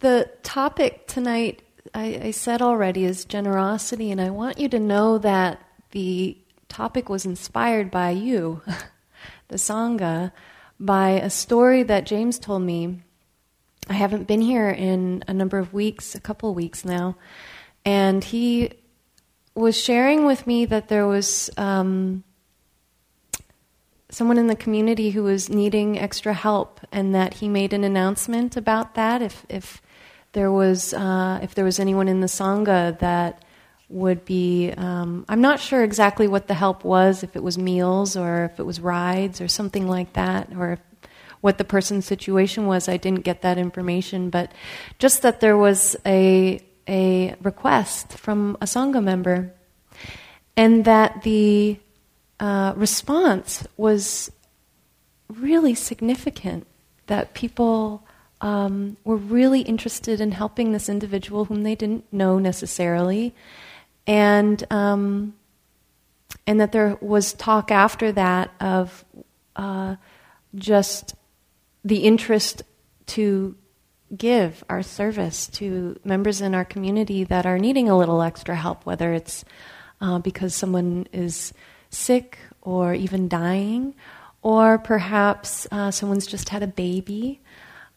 the topic tonight, I, I said already, is generosity, and I want you to know that the topic was inspired by you, the Sangha, by a story that James told me. I haven't been here in a number of weeks, a couple of weeks now, and he was sharing with me that there was um, someone in the community who was needing extra help, and that he made an announcement about that. If if there was uh, if there was anyone in the sangha that would be, um, I'm not sure exactly what the help was. If it was meals or if it was rides or something like that, or what the person's situation was. I didn't get that information, but just that there was a a request from a sangha member, and that the uh, response was really significant that people um, were really interested in helping this individual whom they didn't know necessarily, and um, and that there was talk after that of uh, just the interest to give our service to members in our community that are needing a little extra help, whether it's uh, because someone is sick or even dying, or perhaps uh, someone's just had a baby,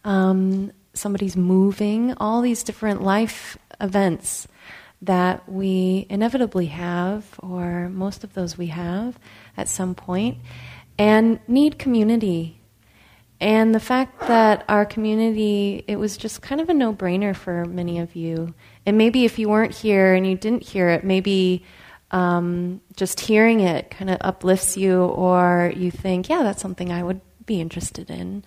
um, somebody's moving, all these different life events that we inevitably have, or most of those we have at some point, and need community. And the fact that our community, it was just kind of a no brainer for many of you. And maybe if you weren't here and you didn't hear it, maybe um, just hearing it kind of uplifts you, or you think, yeah, that's something I would be interested in.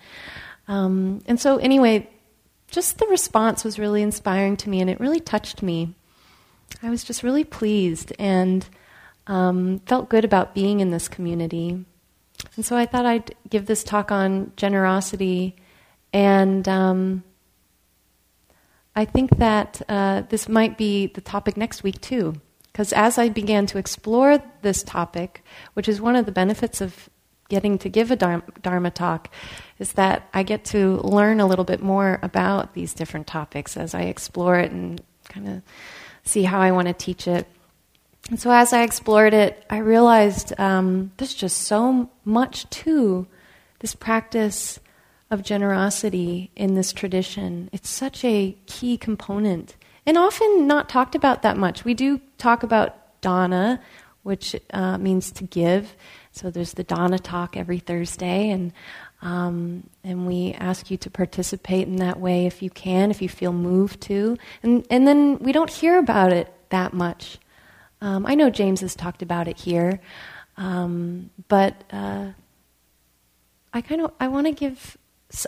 Um, and so, anyway, just the response was really inspiring to me, and it really touched me. I was just really pleased and um, felt good about being in this community. And so I thought I'd give this talk on generosity, and um, I think that uh, this might be the topic next week too. Because as I began to explore this topic, which is one of the benefits of getting to give a Dharma talk, is that I get to learn a little bit more about these different topics as I explore it and kind of see how I want to teach it. And so as I explored it, I realized um, there's just so much to this practice of generosity in this tradition. It's such a key component and often not talked about that much. We do talk about dana, which uh, means to give. So there's the Dana talk every Thursday, and um, and we ask you to participate in that way if you can, if you feel moved to. And and then we don't hear about it that much. Um, I know James has talked about it here, um, but uh, I kind of I want to give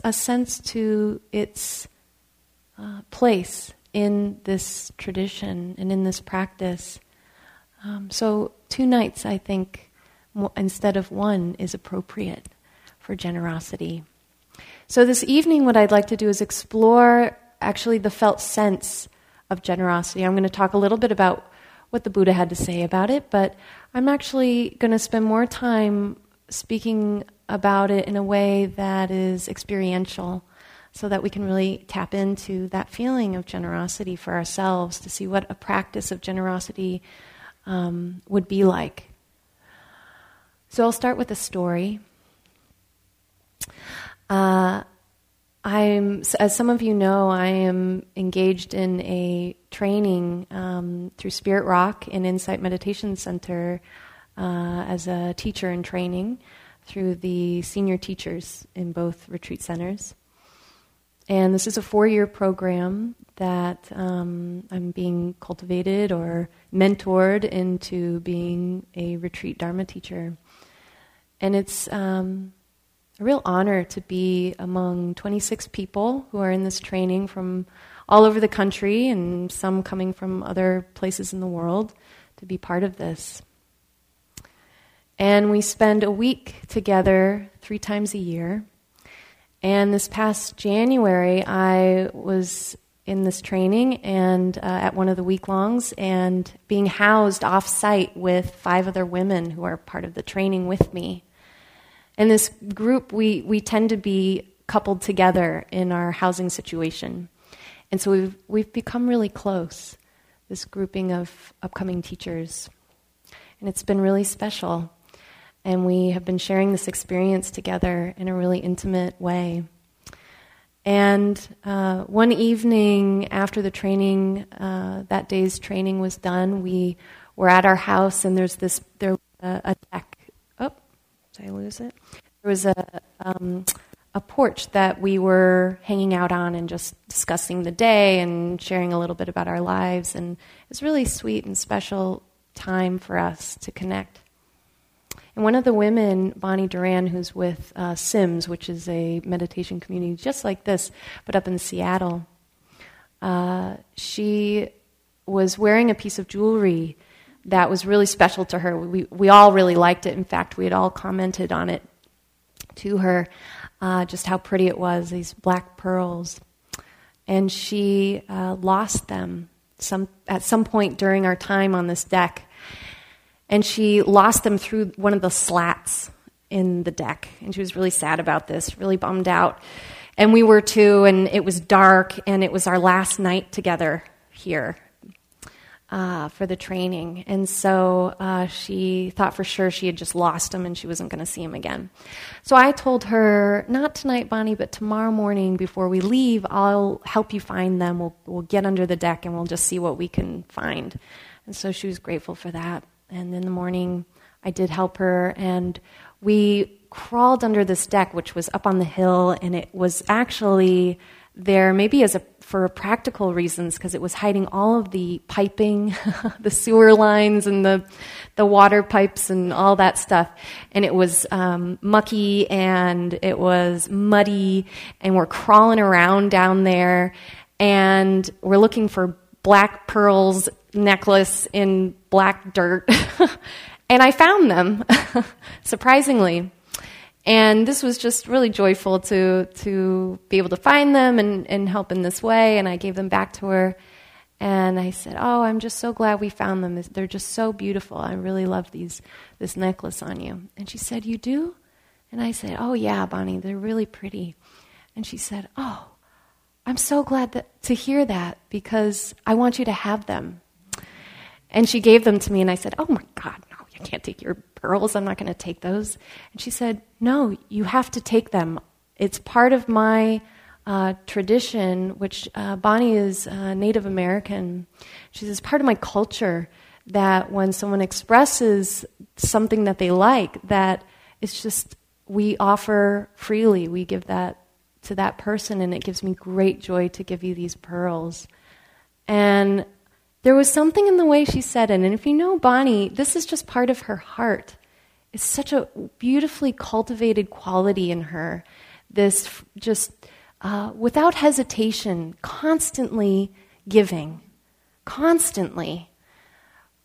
a sense to its uh, place in this tradition and in this practice. Um, so, two nights, I think, instead of one, is appropriate for generosity. So, this evening, what I'd like to do is explore actually the felt sense of generosity. I'm going to talk a little bit about what the Buddha had to say about it, but I'm actually going to spend more time speaking about it in a way that is experiential so that we can really tap into that feeling of generosity for ourselves to see what a practice of generosity um, would be like. So I'll start with a story. Uh, I'm, as some of you know, I am engaged in a training um, through Spirit Rock and Insight Meditation Center uh, as a teacher in training through the senior teachers in both retreat centers. And this is a four year program that um, I'm being cultivated or mentored into being a retreat Dharma teacher. And it's um, a real honor to be among 26 people who are in this training from all over the country and some coming from other places in the world to be part of this. And we spend a week together three times a year. And this past January, I was in this training and uh, at one of the week longs and being housed off site with five other women who are part of the training with me. In this group, we, we tend to be coupled together in our housing situation. And so we've, we've become really close, this grouping of upcoming teachers. And it's been really special. And we have been sharing this experience together in a really intimate way. And uh, one evening after the training, uh, that day's training was done, we were at our house, and there's this there uh, a deck. Oh, did I lose it? There was a um, a porch that we were hanging out on and just discussing the day and sharing a little bit about our lives, and it was really sweet and special time for us to connect. And one of the women, Bonnie Duran, who's with uh, Sims, which is a meditation community just like this, but up in Seattle, uh, she was wearing a piece of jewelry that was really special to her. We, we all really liked it. In fact, we had all commented on it to her, uh, just how pretty it was, these black pearls. And she uh, lost them some, at some point during our time on this deck and she lost them through one of the slats in the deck. And she was really sad about this, really bummed out. And we were too, and it was dark, and it was our last night together here uh, for the training. And so uh, she thought for sure she had just lost him and she wasn't going to see him again. So I told her, not tonight, Bonnie, but tomorrow morning before we leave, I'll help you find them. We'll, we'll get under the deck and we'll just see what we can find. And so she was grateful for that. And in the morning, I did help her, and we crawled under this deck, which was up on the hill, and it was actually there maybe as a for practical reasons because it was hiding all of the piping, the sewer lines and the the water pipes and all that stuff. And it was um, mucky and it was muddy, and we're crawling around down there, and we're looking for black pearls necklace in black dirt. and I found them, surprisingly. And this was just really joyful to, to be able to find them and, and help in this way. And I gave them back to her. And I said, "Oh, I'm just so glad we found them. They're just so beautiful. I really love these this necklace on you." And she said, "You do?" And I said, "Oh yeah, Bonnie, they're really pretty." And she said, "Oh, I'm so glad that, to hear that because I want you to have them. And she gave them to me, and I said, Oh my God, no, you can't take your pearls. I'm not going to take those. And she said, No, you have to take them. It's part of my uh, tradition, which uh, Bonnie is uh, Native American. She says, part of my culture that when someone expresses something that they like, that it's just we offer freely. We give that to that person, and it gives me great joy to give you these pearls. And there was something in the way she said it. And if you know Bonnie, this is just part of her heart. It's such a beautifully cultivated quality in her. This just uh, without hesitation, constantly giving, constantly.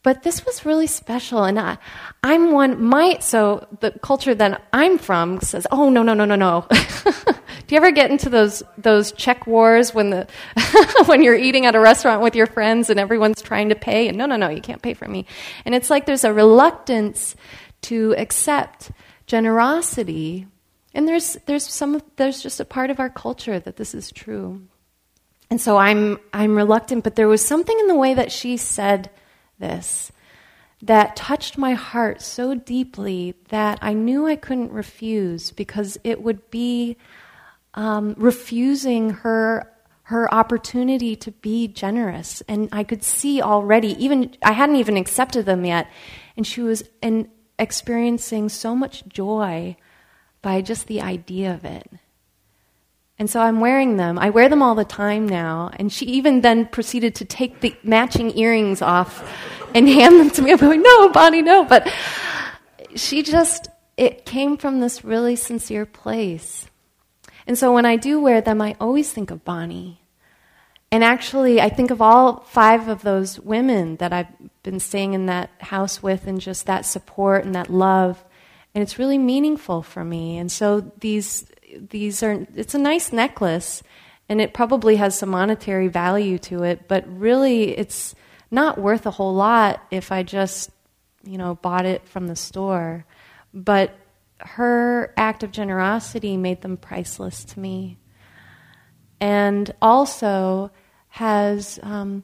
But this was really special, and I, I'm one. My so the culture that I'm from says, "Oh no, no, no, no, no." Do you ever get into those those check wars when the when you're eating at a restaurant with your friends and everyone's trying to pay and no no no you can't pay for me. And it's like there's a reluctance to accept generosity. And there's there's some there's just a part of our culture that this is true. And so I'm I'm reluctant, but there was something in the way that she said this that touched my heart so deeply that I knew I couldn't refuse because it would be um, refusing her her opportunity to be generous. And I could see already, even I hadn't even accepted them yet, and she was in, experiencing so much joy by just the idea of it. And so I'm wearing them. I wear them all the time now. And she even then proceeded to take the matching earrings off and hand them to me. I'm going, no, Bonnie, no. But she just, it came from this really sincere place. And so when I do wear them, I always think of Bonnie. And actually, I think of all five of those women that I've been staying in that house with, and just that support and that love. And it's really meaningful for me. And so these, these are, it's a nice necklace, and it probably has some monetary value to it, but really it's not worth a whole lot if I just, you know, bought it from the store. But her act of generosity made them priceless to me. And also, has um,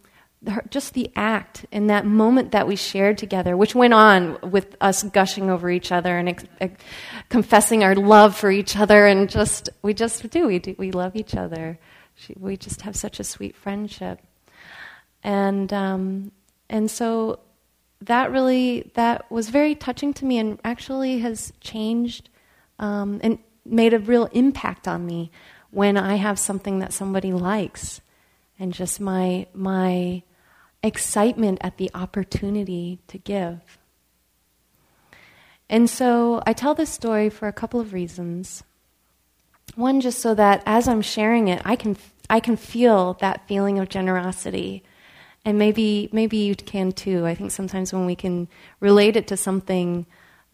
just the act and that moment that we shared together, which went on with us gushing over each other and ex- ex- confessing our love for each other, and just we just do we do we love each other. She, we just have such a sweet friendship, and um, and so that really that was very touching to me, and actually has changed um, and made a real impact on me when I have something that somebody likes, and just my my excitement at the opportunity to give. And so I tell this story for a couple of reasons. One, just so that as I'm sharing it, I can I can feel that feeling of generosity, and maybe maybe you can too. I think sometimes when we can relate it to something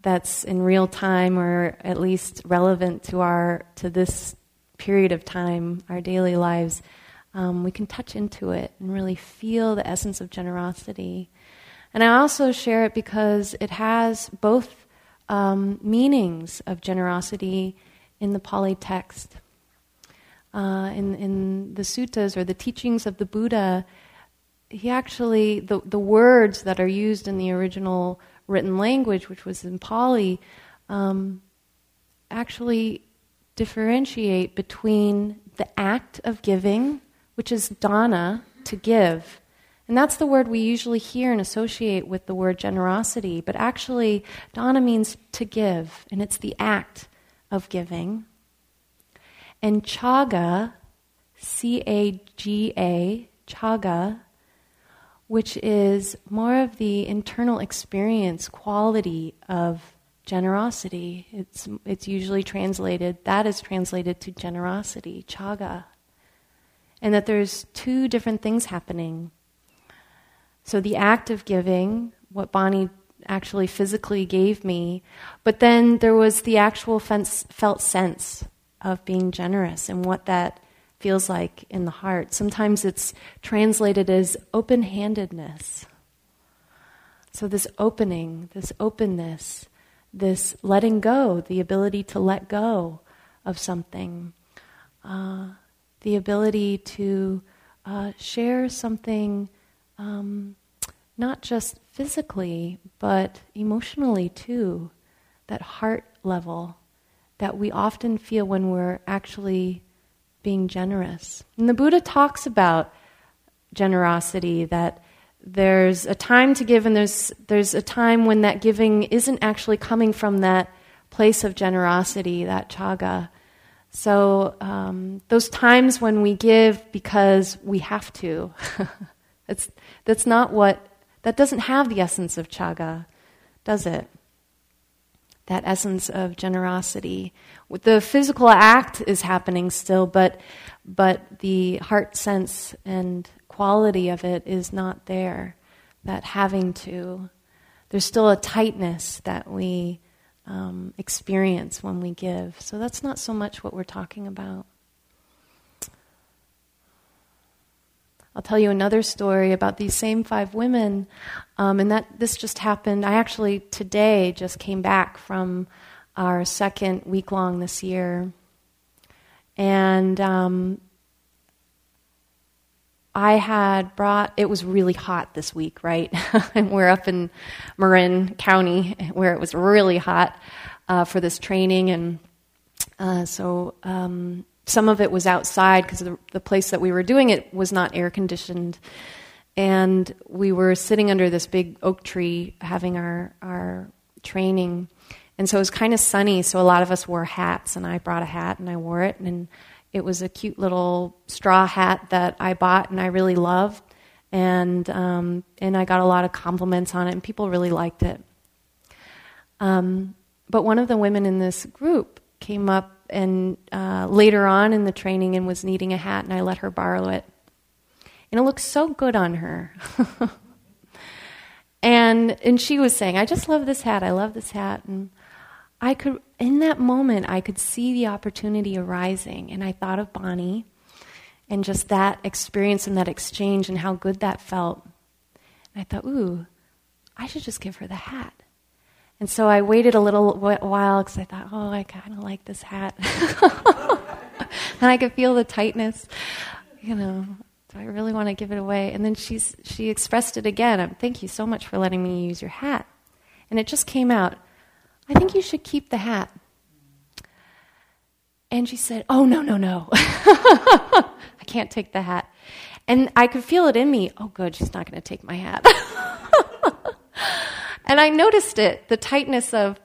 that's in real time or at least relevant to our to this period of time, our daily lives, um, we can touch into it and really feel the essence of generosity. And I also share it because it has both um, meanings of generosity in the Pali text. Uh, in, in the suttas or the teachings of the Buddha, he actually, the, the words that are used in the original written language, which was in Pali, um, actually differentiate between the act of giving which is dana, to give. And that's the word we usually hear and associate with the word generosity. But actually, dana means to give, and it's the act of giving. And chaga, C A G A, chaga, which is more of the internal experience quality of generosity. It's, it's usually translated, that is translated to generosity, chaga and that there's two different things happening. So the act of giving, what Bonnie actually physically gave me, but then there was the actual felt sense of being generous and what that feels like in the heart. Sometimes it's translated as open handedness. So, this opening, this openness, this letting go, the ability to let go of something. Uh, the ability to uh, share something um, not just physically, but emotionally too, that heart level that we often feel when we're actually being generous. And the Buddha talks about generosity, that there's a time to give and there's, there's a time when that giving isn't actually coming from that place of generosity, that chaga. So um, those times when we give because we have to, that's, that's not what, that doesn't have the essence of chaga, does it? That essence of generosity. The physical act is happening still, but, but the heart sense and quality of it is not there. That having to. There's still a tightness that we um, experience when we give. So that's not so much what we're talking about. I'll tell you another story about these same five women, um, and that this just happened. I actually today just came back from our second week long this year, and um, I had brought, it was really hot this week, right? and we're up in Marin County where it was really hot uh, for this training. And uh, so um, some of it was outside because the, the place that we were doing it was not air conditioned. And we were sitting under this big oak tree having our, our training. And so it was kind of sunny, so a lot of us wore hats, and I brought a hat and I wore it. And it was a cute little straw hat that I bought and I really loved, and um, and I got a lot of compliments on it, and people really liked it. Um, but one of the women in this group came up and uh, later on in the training and was needing a hat, and I let her borrow it, and it looked so good on her. and and she was saying, "I just love this hat. I love this hat." And I could, in that moment, I could see the opportunity arising. And I thought of Bonnie and just that experience and that exchange and how good that felt. And I thought, ooh, I should just give her the hat. And so I waited a little while because I thought, oh, I kind of like this hat. and I could feel the tightness, you know, do I really want to give it away? And then she's, she expressed it again. Um, Thank you so much for letting me use your hat. And it just came out. I think you should keep the hat. And she said, Oh, no, no, no. I can't take the hat. And I could feel it in me. Oh, good, she's not going to take my hat. and I noticed it the tightness of,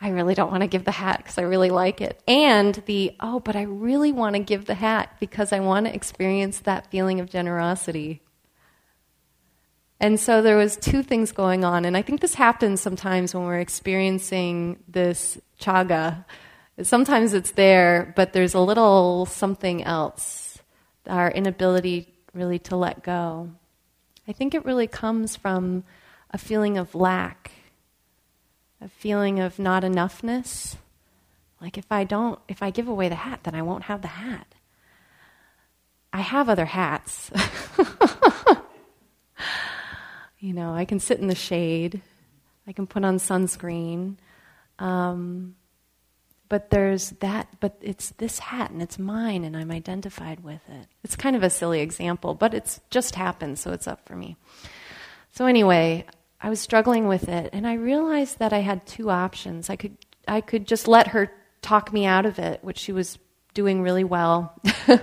I really don't want to give the hat because I really like it. And the, oh, but I really want to give the hat because I want to experience that feeling of generosity. And so there was two things going on. And I think this happens sometimes when we're experiencing this chaga. Sometimes it's there, but there's a little something else. Our inability really to let go. I think it really comes from a feeling of lack a feeling of not enoughness. Like if I don't, if I give away the hat, then I won't have the hat. I have other hats. you know, I can sit in the shade. I can put on sunscreen. Um, but there's that, but it's this hat and it's mine and I'm identified with it. It's kind of a silly example, but it's just happened, so it's up for me. So, anyway, I was struggling with it, and I realized that I had two options. I could I could just let her talk me out of it, which she was doing really well,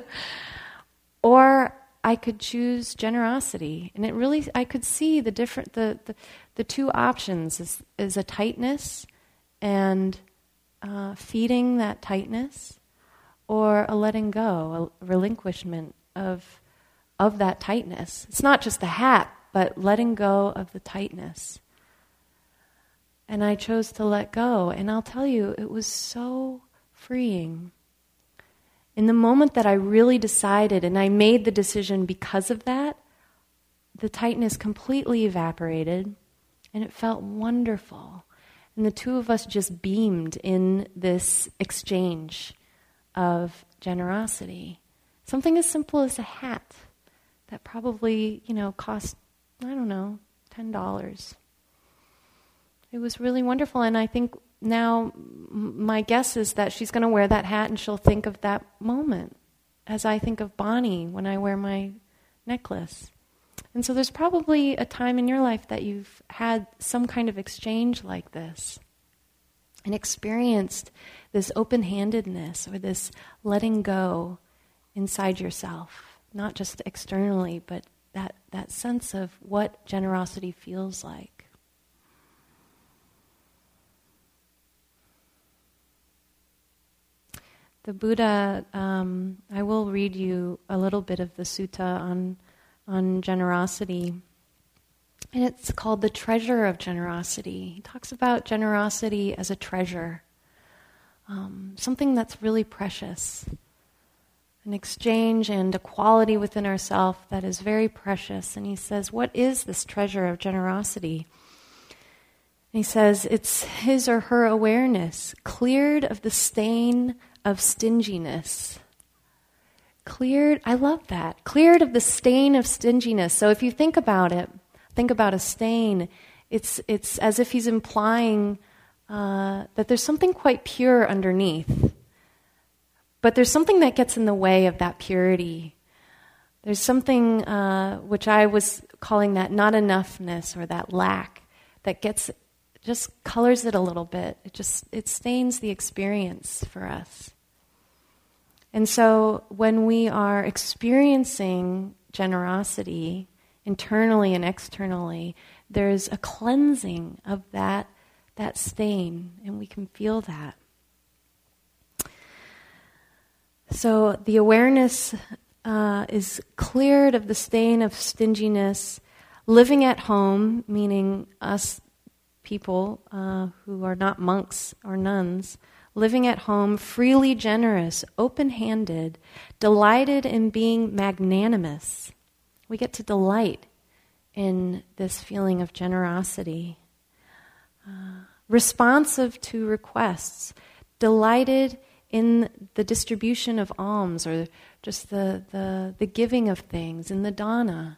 or I could choose generosity. And it really I could see the different the the, the two options is is a tightness and uh, feeding that tightness, or a letting go, a relinquishment of of that tightness. It's not just the hat, but letting go of the tightness. And I chose to let go. And I'll tell you, it was so freeing. In the moment that I really decided and I made the decision because of that, the tightness completely evaporated and it felt wonderful. And the two of us just beamed in this exchange of generosity. Something as simple as a hat that probably, you know, cost I don't know, $10. It was really wonderful. And I think now my guess is that she's going to wear that hat and she'll think of that moment as I think of Bonnie when I wear my necklace. And so there's probably a time in your life that you've had some kind of exchange like this and experienced this open handedness or this letting go inside yourself, not just externally, but that, that sense of what generosity feels like. The Buddha, um, I will read you a little bit of the sutta on, on generosity. And it's called The Treasure of Generosity. He talks about generosity as a treasure, um, something that's really precious an exchange and a quality within ourselves that is very precious. And he says, What is this treasure of generosity? And he says, It's his or her awareness, cleared of the stain of stinginess. Cleared, I love that. Cleared of the stain of stinginess. So if you think about it, think about a stain, it's, it's as if he's implying uh, that there's something quite pure underneath. But there's something that gets in the way of that purity. There's something uh, which I was calling that not enoughness or that lack that gets just colors it a little bit. It just it stains the experience for us. And so when we are experiencing generosity internally and externally, there's a cleansing of that that stain and we can feel that. So the awareness uh, is cleared of the stain of stinginess, living at home, meaning us people uh, who are not monks or nuns, living at home, freely generous, open handed, delighted in being magnanimous. We get to delight in this feeling of generosity. Uh, responsive to requests, delighted in the distribution of alms or just the, the, the giving of things, in the dana.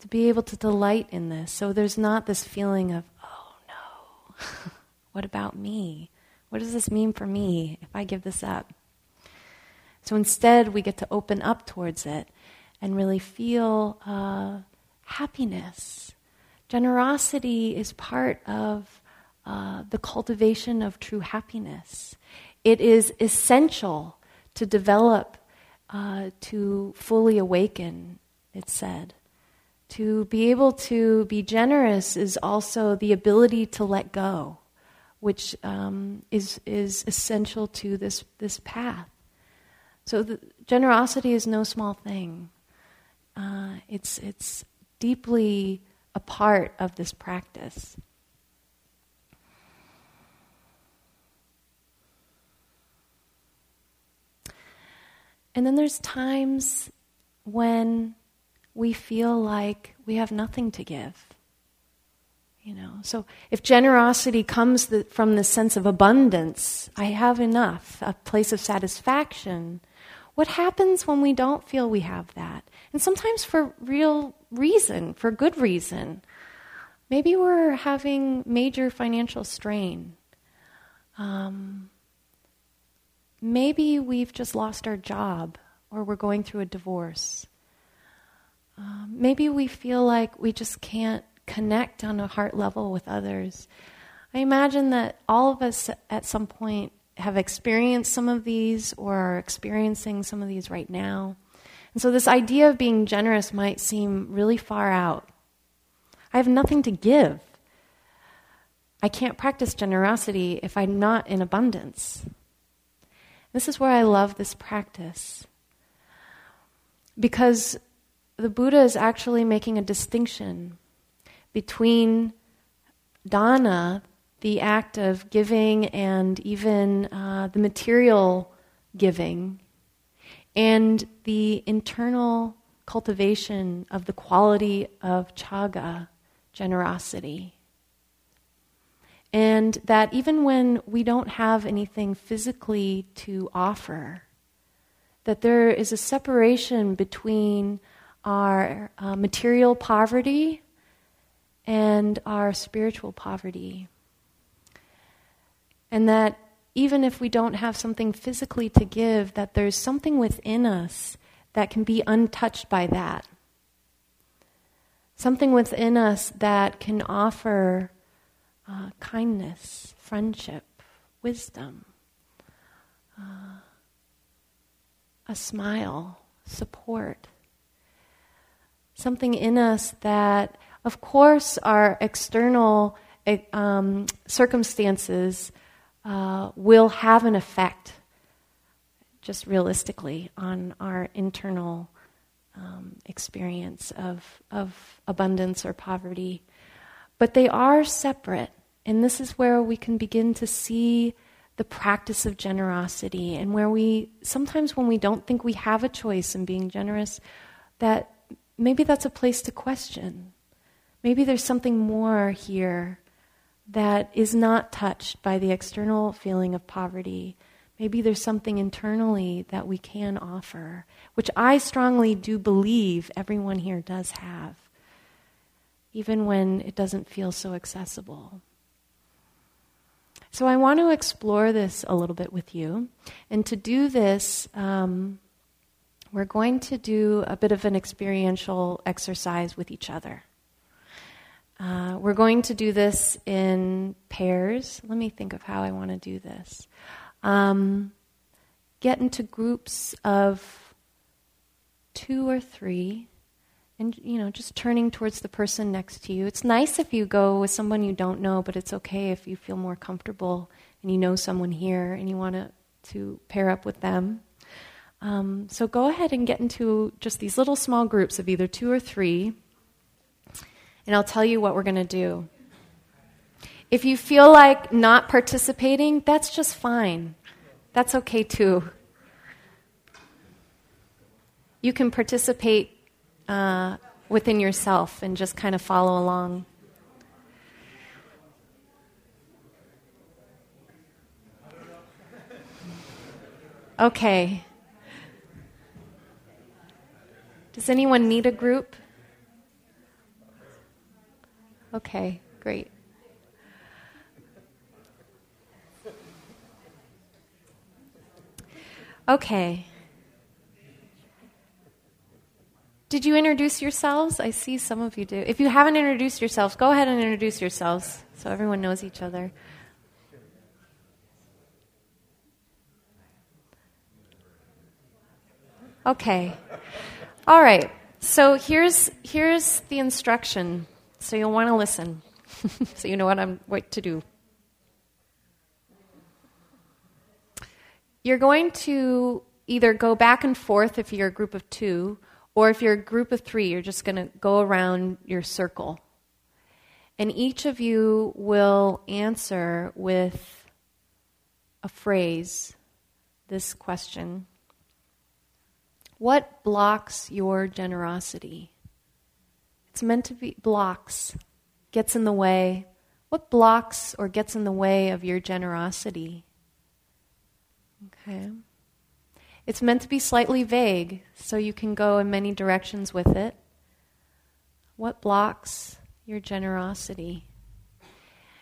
To be able to delight in this. So there's not this feeling of, oh no, what about me? What does this mean for me if I give this up? So instead, we get to open up towards it and really feel uh, happiness. Generosity is part of uh, the cultivation of true happiness. It is essential to develop, uh, to fully awaken, it said. To be able to be generous is also the ability to let go, which um, is, is essential to this, this path. So, the, generosity is no small thing. Uh, it's, it's deeply a part of this practice. And then there's times when we feel like we have nothing to give. You know, so if generosity comes the, from the sense of abundance, I have enough, a place of satisfaction, what happens when we don't feel we have that? And sometimes for real reason, for good reason. Maybe we're having major financial strain. Um, maybe we've just lost our job or we're going through a divorce. Uh, maybe we feel like we just can't connect on a heart level with others. I imagine that all of us at some point have experienced some of these or are experiencing some of these right now. And so, this idea of being generous might seem really far out. I have nothing to give. I can't practice generosity if I'm not in abundance. This is where I love this practice. Because the Buddha is actually making a distinction between dana, the act of giving and even uh, the material giving, and the internal cultivation of the quality of chaga, generosity. And that even when we don't have anything physically to offer, that there is a separation between our uh, material poverty and our spiritual poverty. And that even if we don't have something physically to give, that there's something within us that can be untouched by that. Something within us that can offer uh, kindness, friendship, wisdom, uh, a smile, support. Something in us that, of course, our external um, circumstances uh, will have an effect, just realistically, on our internal um, experience of, of abundance or poverty. But they are separate, and this is where we can begin to see the practice of generosity, and where we sometimes, when we don't think we have a choice in being generous, that maybe that's a place to question. Maybe there's something more here that is not touched by the external feeling of poverty. Maybe there's something internally that we can offer, which I strongly do believe everyone here does have, even when it doesn't feel so accessible. So I want to explore this a little bit with you. And to do this, um, we're going to do a bit of an experiential exercise with each other. Uh, we're going to do this in pairs. Let me think of how I want to do this. Um, get into groups of two or three, and you know, just turning towards the person next to you. It's nice if you go with someone you don't know, but it's okay if you feel more comfortable and you know someone here and you want to to pair up with them. Um, so go ahead and get into just these little small groups of either two or three and I'll tell you what we're going to do. If you feel like not participating, that's just fine. That's okay too. You can participate uh, within yourself and just kind of follow along. Okay. Does anyone need a group? Okay, great. Okay. Did you introduce yourselves? I see some of you do. If you haven't introduced yourselves, go ahead and introduce yourselves so everyone knows each other. Okay. All right. So here's here's the instruction. So you'll want to listen. so you know what I'm what to do. You're going to either go back and forth if you're a group of 2 or if you're a group of 3, you're just going to go around your circle. And each of you will answer with a phrase this question What blocks your generosity? It's meant to be blocks, gets in the way. What blocks or gets in the way of your generosity? Okay. It's meant to be slightly vague, so you can go in many directions with it. What blocks your generosity?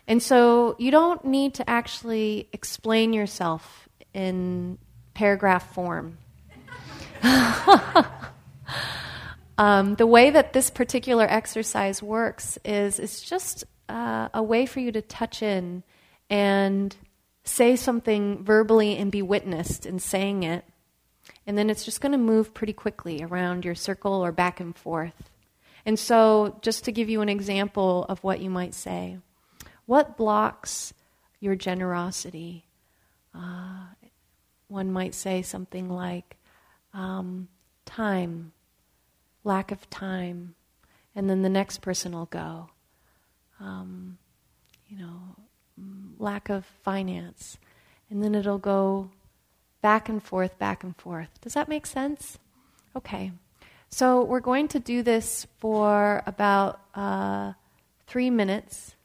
And so you don't need to actually explain yourself in paragraph form. um, the way that this particular exercise works is it's just uh, a way for you to touch in and say something verbally and be witnessed in saying it. And then it's just going to move pretty quickly around your circle or back and forth. And so, just to give you an example of what you might say, what blocks your generosity? Uh, one might say something like um, time, lack of time. And then the next person will go, um, you know, lack of finance. And then it'll go back and forth, back and forth. Does that make sense? Okay. So we're going to do this for about uh, three minutes,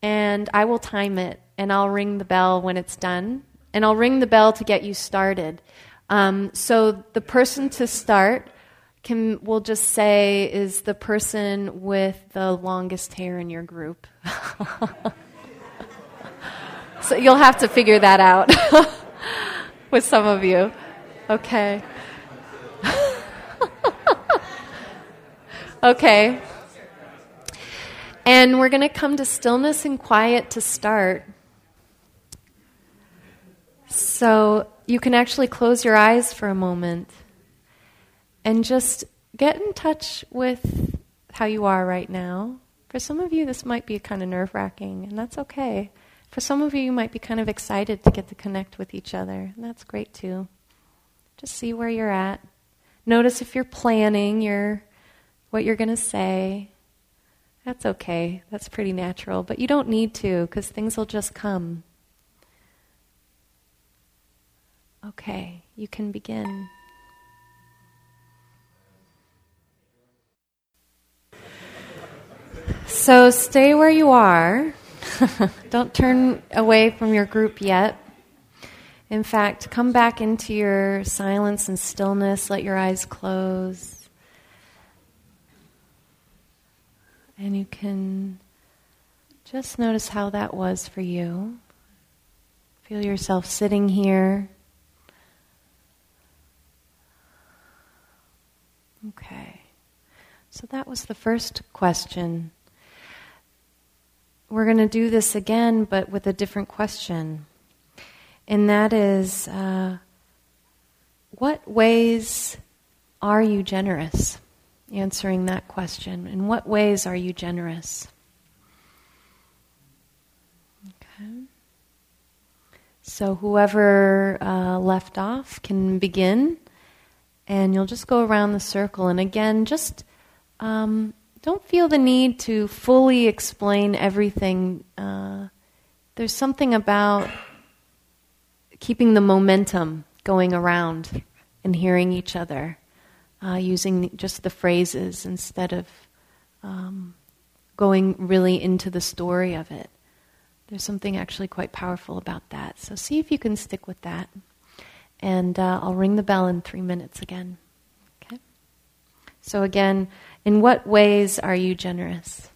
and I will time it, and I'll ring the bell when it's done, and I'll ring the bell to get you started. Um, so the person to start can will just say is the person with the longest hair in your group. So you'll have to figure that out with some of you. Okay. okay. And we're going to come to stillness and quiet to start. So you can actually close your eyes for a moment and just get in touch with how you are right now. For some of you, this might be kind of nerve wracking, and that's okay. For some of you, you might be kind of excited to get to connect with each other, and that's great too. Just see where you're at. Notice if you're planning your what you're going to say. That's okay. That's pretty natural, but you don't need to because things will just come. Okay, you can begin. So stay where you are. Don't turn away from your group yet. In fact, come back into your silence and stillness. Let your eyes close. And you can just notice how that was for you. Feel yourself sitting here. Okay. So that was the first question we're going to do this again, but with a different question. And that is uh, what ways are you generous? Answering that question. In what ways are you generous? Okay. So, whoever uh, left off can begin, and you'll just go around the circle. And again, just um, don't feel the need to fully explain everything. Uh, there's something about keeping the momentum going around and hearing each other, uh, using just the phrases instead of um, going really into the story of it. There's something actually quite powerful about that. So see if you can stick with that. And uh, I'll ring the bell in three minutes again. Okay? So, again, in what ways are you generous?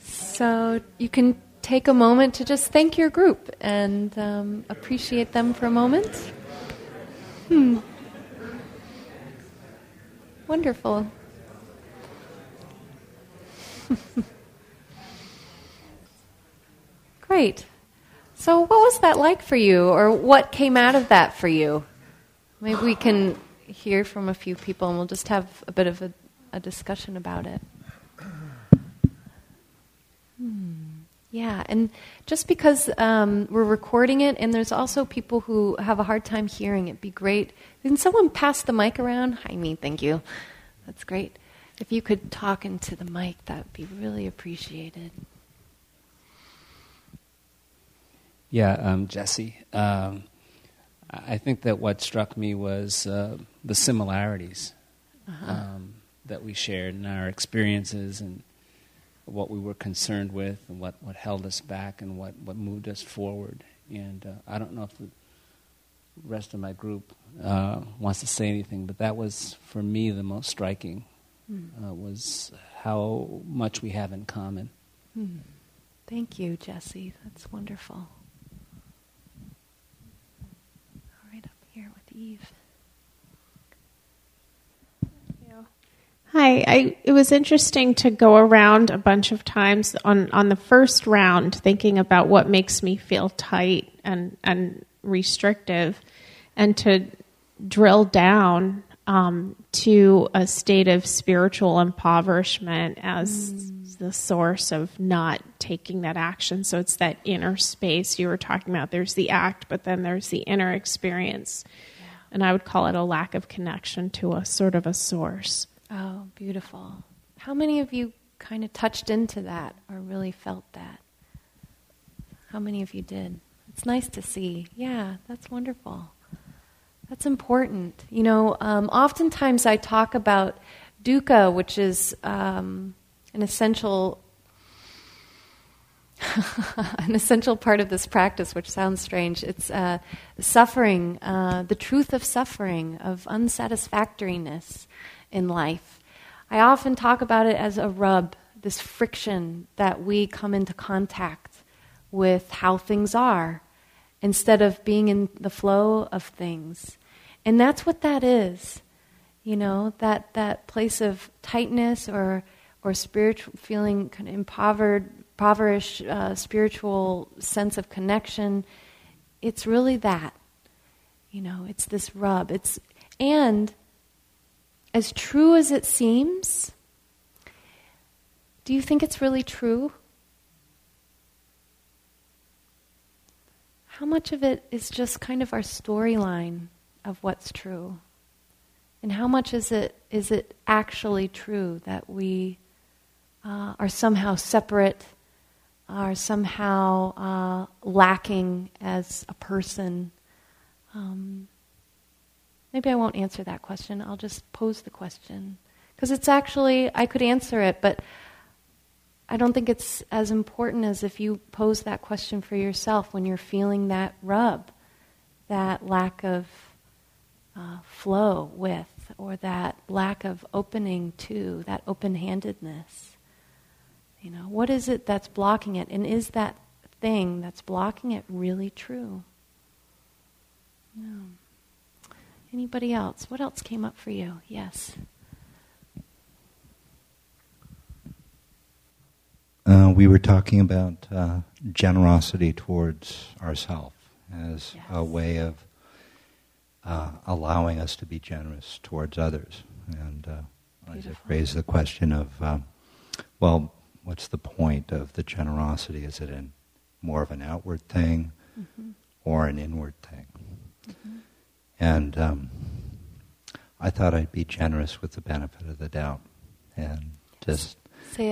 So you can take a moment to just thank your group and um, appreciate them for a moment. Hmm. Wonderful. Great. So, what was that like for you, or what came out of that for you? Maybe we can hear from a few people and we'll just have a bit of a, a discussion about it. Hmm. Yeah, and just because um, we're recording it, and there's also people who have a hard time hearing, it'd be great. Can someone pass the mic around? Hi, me, thank you. That's great. If you could talk into the mic, that would be really appreciated. Yeah, um, Jesse. Um, I think that what struck me was uh, the similarities uh-huh. um, that we shared in our experiences and what we were concerned with and what, what held us back and what, what moved us forward. And uh, I don't know if the rest of my group uh, wants to say anything, but that was, for me, the most striking, mm. uh, was how much we have in common. Mm. Thank you, Jesse. That's wonderful. Eve. Hi, I, it was interesting to go around a bunch of times on, on the first round thinking about what makes me feel tight and, and restrictive, and to drill down um, to a state of spiritual impoverishment as mm. the source of not taking that action. So it's that inner space you were talking about. There's the act, but then there's the inner experience and I would call it a lack of connection to a sort of a source. Oh, beautiful. How many of you kind of touched into that or really felt that? How many of you did? It's nice to see. Yeah, that's wonderful. That's important. You know, um, oftentimes I talk about dukkha, which is um, an essential an essential part of this practice, which sounds strange. It's uh, suffering, uh, the truth of suffering, of unsatisfactoriness in life. I often talk about it as a rub, this friction that we come into contact with how things are instead of being in the flow of things. And that's what that is. You know, that, that place of tightness or, or spiritual feeling kind of impoverished impoverished uh, spiritual sense of connection. It's really that. You know, it's this rub. It's and as true as it seems, do you think it's really true? How much of it is just kind of our storyline of what's true? And how much is it is it actually true that we uh, are somehow separate are somehow uh, lacking as a person? Um, maybe I won't answer that question. I'll just pose the question. Because it's actually, I could answer it, but I don't think it's as important as if you pose that question for yourself when you're feeling that rub, that lack of uh, flow with, or that lack of opening to, that open handedness. You know, what is it that's blocking it? And is that thing that's blocking it really true? No. Anybody else? What else came up for you? Yes. Uh, we were talking about uh, generosity towards ourselves as yes. a way of uh, allowing us to be generous towards others. And uh, I raised the question of, uh, well, what's the point of the generosity? Is it in more of an outward thing mm-hmm. or an inward thing? Mm-hmm. And um, I thought I'd be generous with the benefit of the doubt and just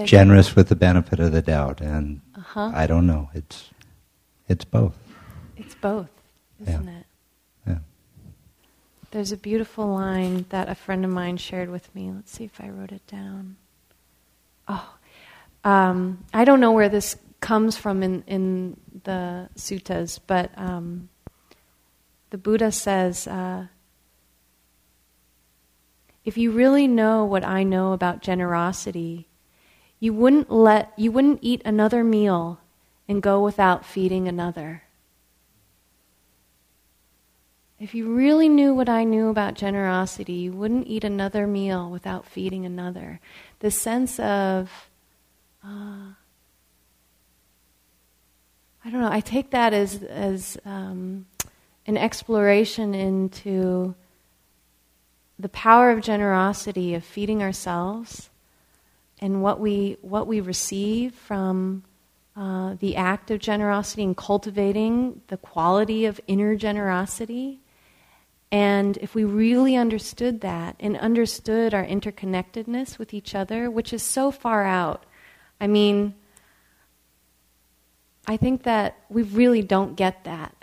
generous with the benefit of the doubt. And uh-huh. I don't know. It's it's both. It's both, isn't yeah. it? Yeah. There's a beautiful line that a friend of mine shared with me. Let's see if I wrote it down. Oh, um, I don't know where this comes from in, in the suttas, but um, the Buddha says, uh, if you really know what I know about generosity, you wouldn't let you wouldn't eat another meal and go without feeding another. If you really knew what I knew about generosity, you wouldn't eat another meal without feeding another. The sense of, uh, I don't know, I take that as, as um, an exploration into the power of generosity, of feeding ourselves, and what we, what we receive from uh, the act of generosity and cultivating the quality of inner generosity. And if we really understood that and understood our interconnectedness with each other, which is so far out, I mean, I think that we really don't get that.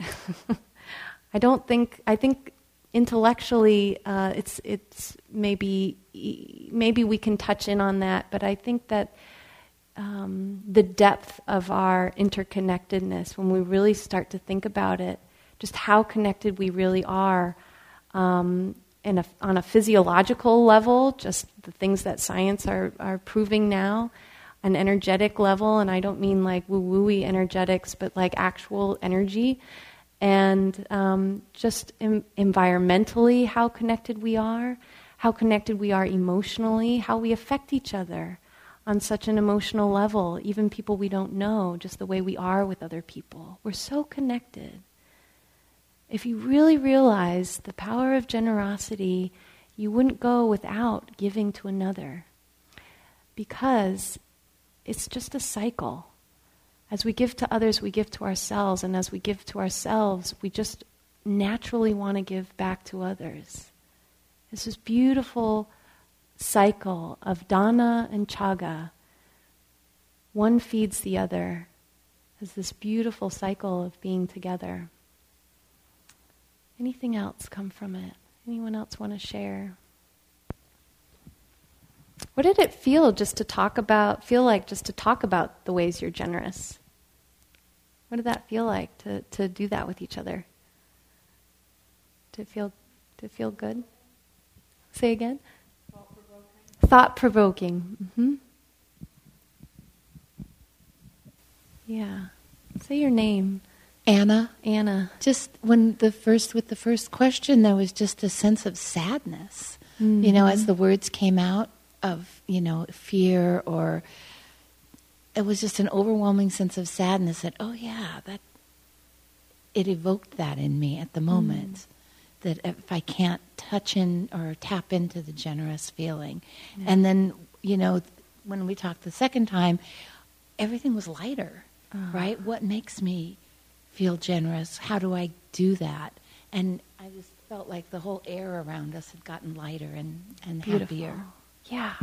I don't think, I think intellectually uh, it's, it's maybe, maybe we can touch in on that, but I think that um, the depth of our interconnectedness, when we really start to think about it, just how connected we really are, um, a, on a physiological level, just the things that science are, are proving now, an energetic level, and I don't mean like woo wooey energetics, but like actual energy, and um, just em- environmentally, how connected we are, how connected we are emotionally, how we affect each other on such an emotional level, even people we don't know, just the way we are with other people. We're so connected. If you really realize the power of generosity, you wouldn't go without giving to another because it's just a cycle. As we give to others, we give to ourselves, and as we give to ourselves, we just naturally want to give back to others. It's this beautiful cycle of dana and caga. One feeds the other. It's this beautiful cycle of being together. Anything else come from it? Anyone else want to share? What did it feel just to talk about, feel like just to talk about the ways you're generous? What did that feel like to, to do that with each other? To feel, to feel good? Say again? Thought provoking. Mm-hmm. Yeah. Say your name. Anna. Anna. Just when the first, with the first question, there was just a sense of sadness. Mm-hmm. You know, as the words came out of, you know, fear or it was just an overwhelming sense of sadness that, oh yeah, that it evoked that in me at the moment. Mm that if I can't touch in or tap into the generous feeling. Yeah. And then, you know, when we talked the second time, everything was lighter, uh-huh. right? What makes me feel generous? How do I do that? And I just felt like the whole air around us had gotten lighter and, and Beautiful. happier. Yeah.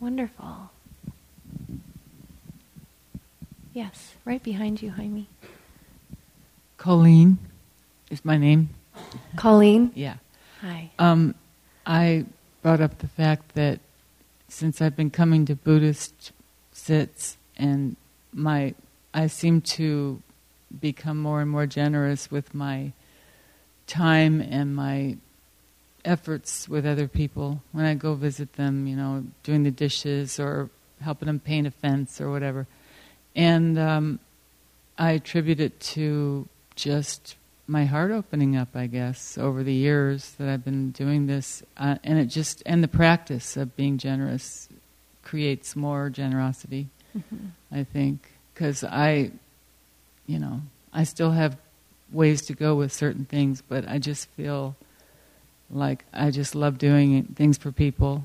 Wonderful. Yes, right behind you, Jaime. Colleen is my name. Colleen? Yeah. Hi. Um, I brought up the fact that since I've been coming to Buddhist sits and my I seem to become more and more generous with my time and my efforts with other people when I go visit them, you know, doing the dishes or helping them paint a fence or whatever. And um, I attribute it to just my heart opening up, I guess, over the years that I've been doing this, uh, and it just and the practice of being generous creates more generosity. Mm-hmm. I think because I, you know, I still have ways to go with certain things, but I just feel like I just love doing things for people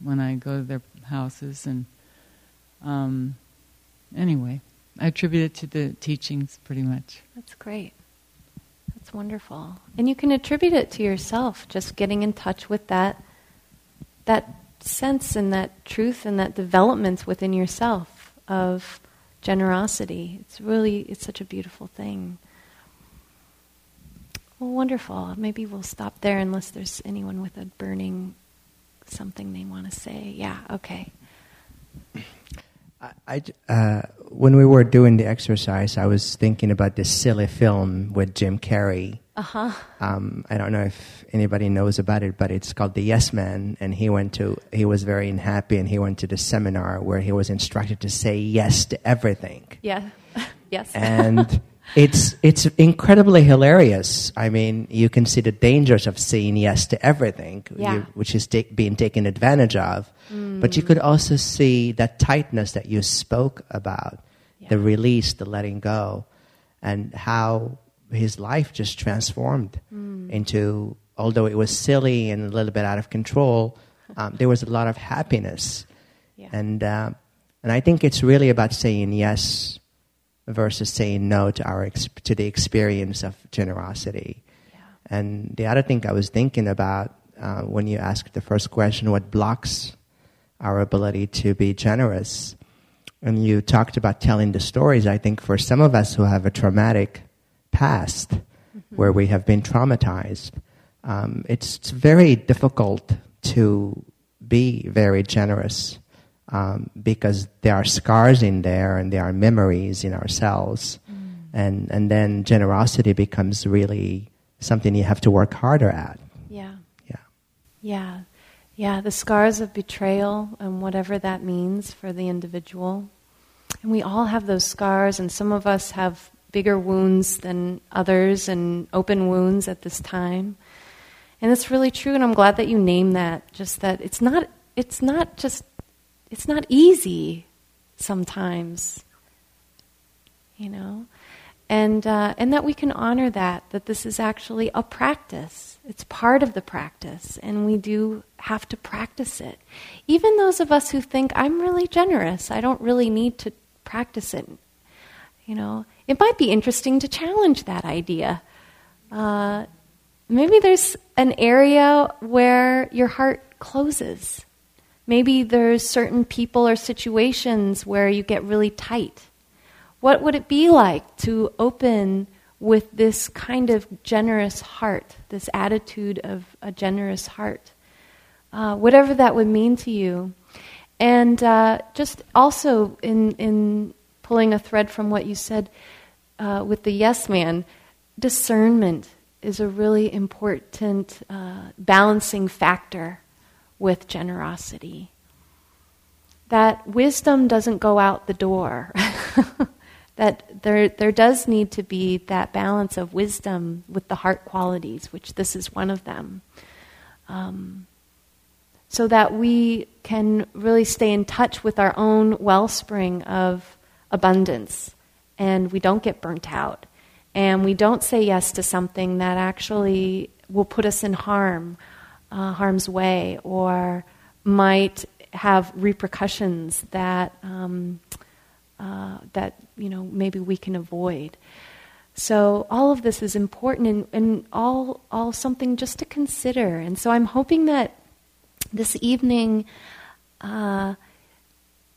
when I go to their houses, and um, anyway, I attribute it to the teachings pretty much. That's great. That's wonderful. And you can attribute it to yourself, just getting in touch with that that sense and that truth and that development within yourself of generosity. It's really it's such a beautiful thing. Well, wonderful. Maybe we'll stop there unless there's anyone with a burning something they want to say. Yeah, okay. I, uh, when we were doing the exercise, I was thinking about this silly film with Jim Carrey Uh-huh. Um, I don't know if anybody knows about it, but it's called the Yes Man. And he went to, he was very unhappy and he went to the seminar where he was instructed to say yes to everything. Yeah. yes. And it's, it's incredibly hilarious. I mean, you can see the dangers of saying yes to everything, Yeah. you- which is ta- being taken advantage of. But you could also see that tightness that you spoke about, the release, the letting go, and how his life just transformed into, although it was silly and a little bit out of control, um, there was a lot of happiness. Yeah. And, uh, and I think it's really about saying yes versus saying no to, our to the experience of generosity. And the other thing I was thinking about uh, when you asked the first question, what blocks our ability to be generous? And you talked about telling the stories. I think for some of us who have a traumatic past, where we have been traumatized, um, it's very difficult to be very generous um, because there are scars in there and there are memories in ourselves. And, and then generosity becomes really something you have to work harder at. yeah. Yeah. Yeah. Yeah, the scars of betrayal and whatever that means for the individual. And we all have those scars, and some of us have bigger wounds than others and open wounds at this time. And it's really true, and I'm glad that you name that. Just that it's not, it's not just, it's not easy sometimes, you know? And, uh, and that we can honor that, that this is actually a practice. It's part of the practice, and we do have to practice it. Even those of us who think, I'm really generous, I don't really need to practice it. You know, it might be interesting to challenge that idea. Uh, maybe there's an area where your heart closes. Maybe there's certain people or situations where you get really tight. What would it be like to open with this kind of generous heart, this attitude of a generous heart? Uh, whatever that would mean to you. And uh, just also in, in pulling a thread from what you said uh, with the yes man, discernment is a really important uh, balancing factor with generosity. That wisdom doesn't go out the door. that there, there does need to be that balance of wisdom with the heart qualities, which this is one of them. Um, so that we can really stay in touch with our own wellspring of abundance and we don't get burnt out and we don't say yes to something that actually will put us in harm, uh, harm's way, or might have repercussions that um, uh, that you know maybe we can avoid. So all of this is important and, and all all something just to consider. And so I'm hoping that this evening. Uh,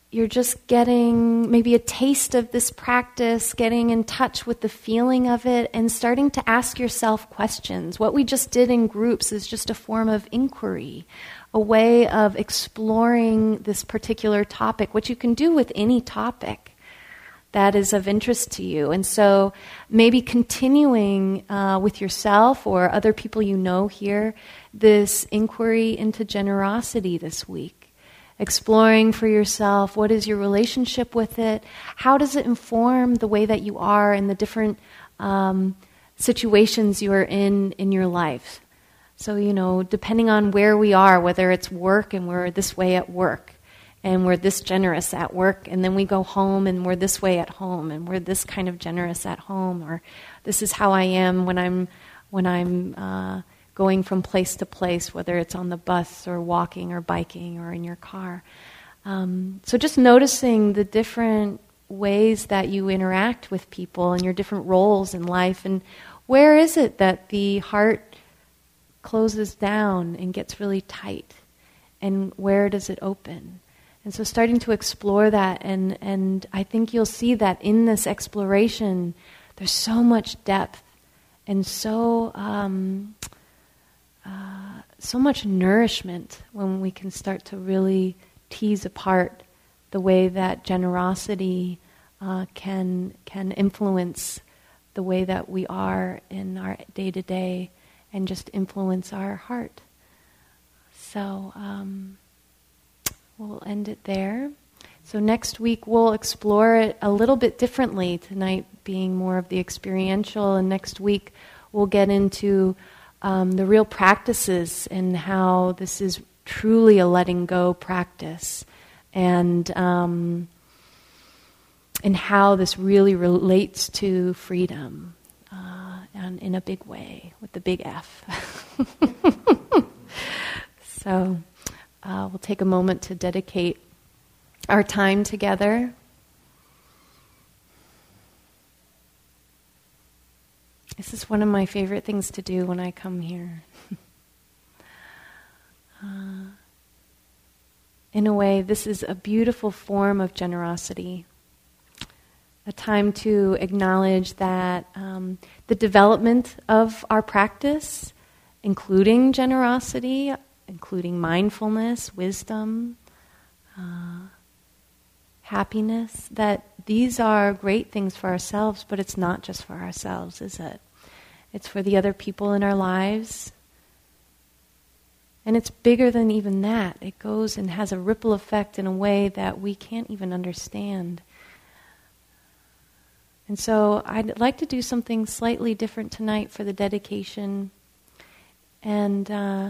you're just getting maybe a taste of this practice, getting in touch with the feeling of it, and starting to ask yourself questions. What we just did in groups is just a form of inquiry, a way of exploring this particular topic, which you can do with any topic that is of interest to you. And so maybe continuing uh, with yourself or other people you know here this inquiry into generosity this week exploring for yourself. What is your relationship with it? How does it inform the way that you are in the different um, situations you are in in your life? So you know depending on where we are whether it's work and we're this way at work and we're this generous at work and then we go home and we're this way at home and we're this kind of generous at home or this is how i am when i'm when i'm uh, going from place to place, whether it's on the bus or walking or biking or in your car. Um, so just noticing the different ways that you interact with people and your different roles in life, and where is it that the heart closes down and gets really tight, and where does it open? And so starting to explore that, and, and I think you'll see that in this exploration, there's so much depth and so um, so much nourishment when we can start to really tease apart the way that generosity uh, can can influence the way that we are in our day to day and just influence our heart. So um, we'll end it there. So next week we'll explore it a little bit differently. Tonight being more of the experiential, and next week we'll get into um, the real practices and how this is truly a letting go practice, and um, and how this really relates to freedom, uh, and in a big way with the big F. so uh, we'll take a moment to dedicate our time together. This is one of my favorite things to do when I come here. uh, in a way, this is a beautiful form of generosity. A time to acknowledge that um, the development of our practice, including generosity, including mindfulness, wisdom, uh, happiness, that these are great things for ourselves, but it's not just for ourselves, is it? It's for the other people in our lives. And it's bigger than even that. It goes and has a ripple effect in a way that we can't even understand. And so I'd like to do something slightly different tonight for the dedication. And uh,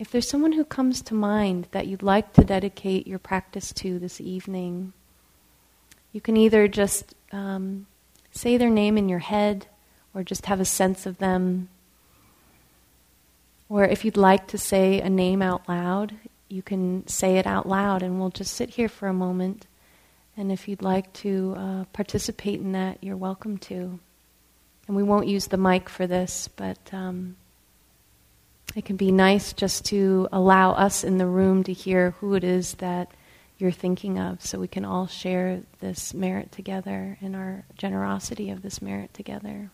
if there's someone who comes to mind that you'd like to dedicate your practice to this evening, you can either just um, say their name in your head or just have a sense of them. Or if you'd like to say a name out loud, you can say it out loud and we'll just sit here for a moment. And if you'd like to uh, participate in that, you're welcome to. And we won't use the mic for this, but. Um, it can be nice just to allow us in the room to hear who it is that you're thinking of so we can all share this merit together and our generosity of this merit together.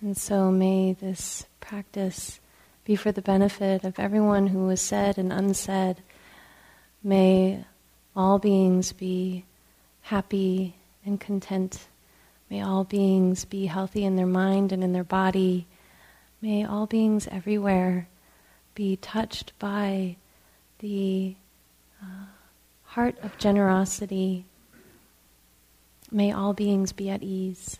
And so may this practice be for the benefit of everyone who was said and unsaid. May all beings be happy and content. May all beings be healthy in their mind and in their body. May all beings everywhere be touched by the uh, heart of generosity. May all beings be at ease.